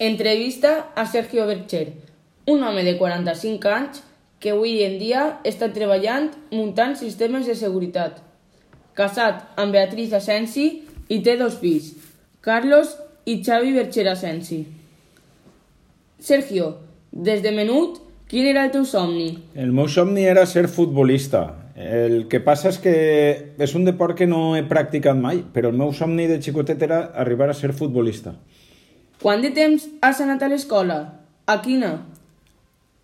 Entrevista a Sergio Bercher, un home de 45 anys que avui en dia està treballant muntant sistemes de seguretat. Casat amb Beatriz Asensi i té dos fills, Carlos i Xavi Bercher Asensi. Sergio, des de menut, quin era el teu somni? El meu somni era ser futbolista. El que passa és que és un deport que no he practicat mai, però el meu somni de xicotet era arribar a ser futbolista. Quant de temps has anat a l'escola? A quina?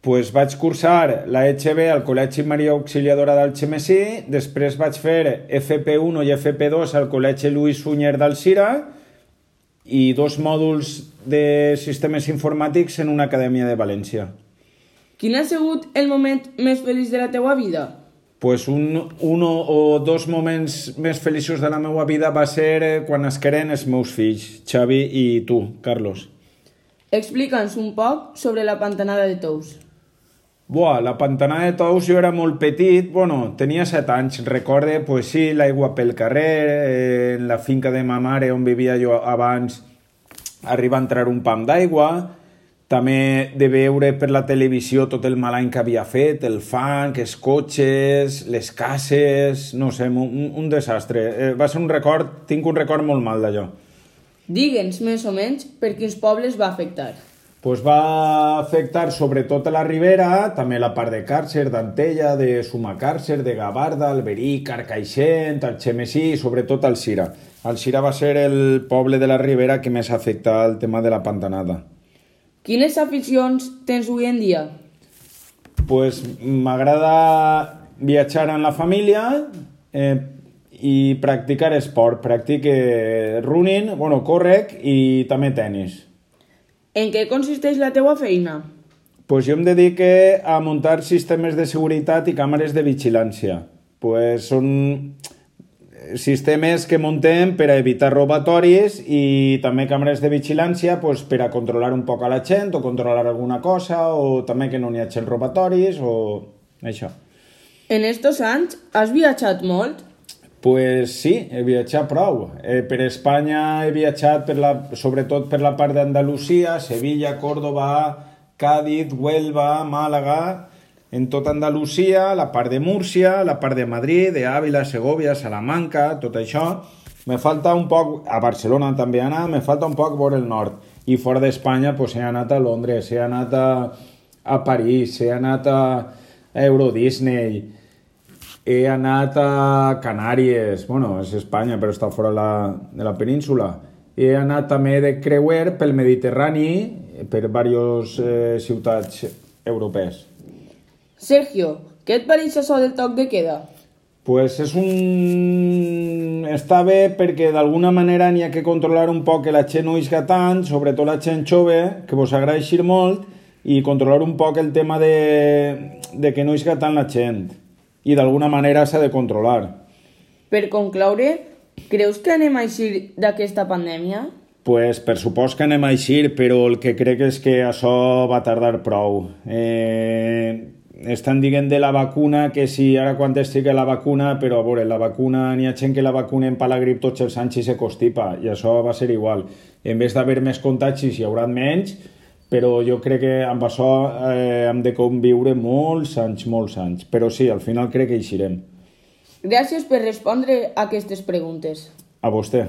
pues vaig cursar la EHB al Col·legi Maria Auxiliadora d'Alxemesí, després vaig fer FP1 i FP2 al Col·legi Lluís Sunyer d'Alcira i dos mòduls de sistemes informàtics en una acadèmia de València. Quin ha sigut el moment més feliç de la teua vida? Pues un, un o dos moments més feliços de la meva vida va ser eh, quan nasqueren els meus fills, Xavi i tu, Carlos. Explica'ns un poc sobre la pantanada de Tous. Buah, la pantanada de Tous jo era molt petit, bueno, tenia set anys, recorde, pues sí, l'aigua pel carrer, eh, en la finca de ma mare on vivia jo abans arriba a entrar un pam d'aigua, també de veure per la televisió tot el mal any que havia fet, el fang, els cotxes, les cases, no sé, un, un desastre. Eh, va ser un record, tinc un record molt mal d'allò. Digue'ns més o menys per quins pobles va afectar. Pues va afectar sobretot a la Ribera, també la part de Càrcer, d'Antella, de Sumacàrcer, de Gavarda, Alberic, Carcaixent, Alxemesí i sobretot Alcira. Alcira va ser el poble de la Ribera que més afecta el tema de la pantanada. Quines aficions tens avui en dia? Pues m'agrada viatjar amb la família eh, i practicar esport. Practique running, bueno, correc i també tennis. En què consisteix la teua feina? Pues jo em dedique a muntar sistemes de seguretat i càmeres de vigilància. Pues són sistemes que muntem per a evitar robatoris i també càmeres de vigilància pues, per a controlar un poc a la gent o controlar alguna cosa o també que no n'hi hagi robatoris o això. En estos anys has viatjat molt? Pues sí, he viatjat prou. Eh, per Espanya he viatjat per la, sobretot per la part d'Andalusia, Sevilla, Córdoba, Cádiz, Huelva, Màlaga, en tota Andalusia, la part de Múrcia, la part de Madrid, de Àvila, Segovia, Salamanca, tot això. Me falta un poc, a Barcelona també he anat, me falta un poc veure el nord. I fora d'Espanya pues, he anat a Londres, he anat a, a París, he anat a Euro Disney, he anat a Canàries, bueno, és Espanya, però està fora la, de la península. He anat també de creuer pel Mediterrani, per diverses eh, ciutats europees. Sergio, què et pareix això del toc de queda? Pues és un... Està bé perquè d'alguna manera n'hi ha que controlar un poc que la gent no isga tant, sobretot la gent jove, que vos agraeixir molt, i controlar un poc el tema de, de que no isga tant la gent. I d'alguna manera s'ha de controlar. Per concloure, creus que anem a eixir d'aquesta pandèmia? Pues per supost que anem a eixir, però el que crec és que això va tardar prou. Eh, estan dient de la vacuna que si ara quan estigui la vacuna, però a veure, la vacuna, n'hi ha gent que la vacunen per la grip tots els anys i se constipa, i això va ser igual. En vez d'haver més contagis hi haurà menys, però jo crec que amb això eh, hem de conviure molts anys, molts anys. Però sí, al final crec que eixirem. Gràcies per respondre a aquestes preguntes. A vostè.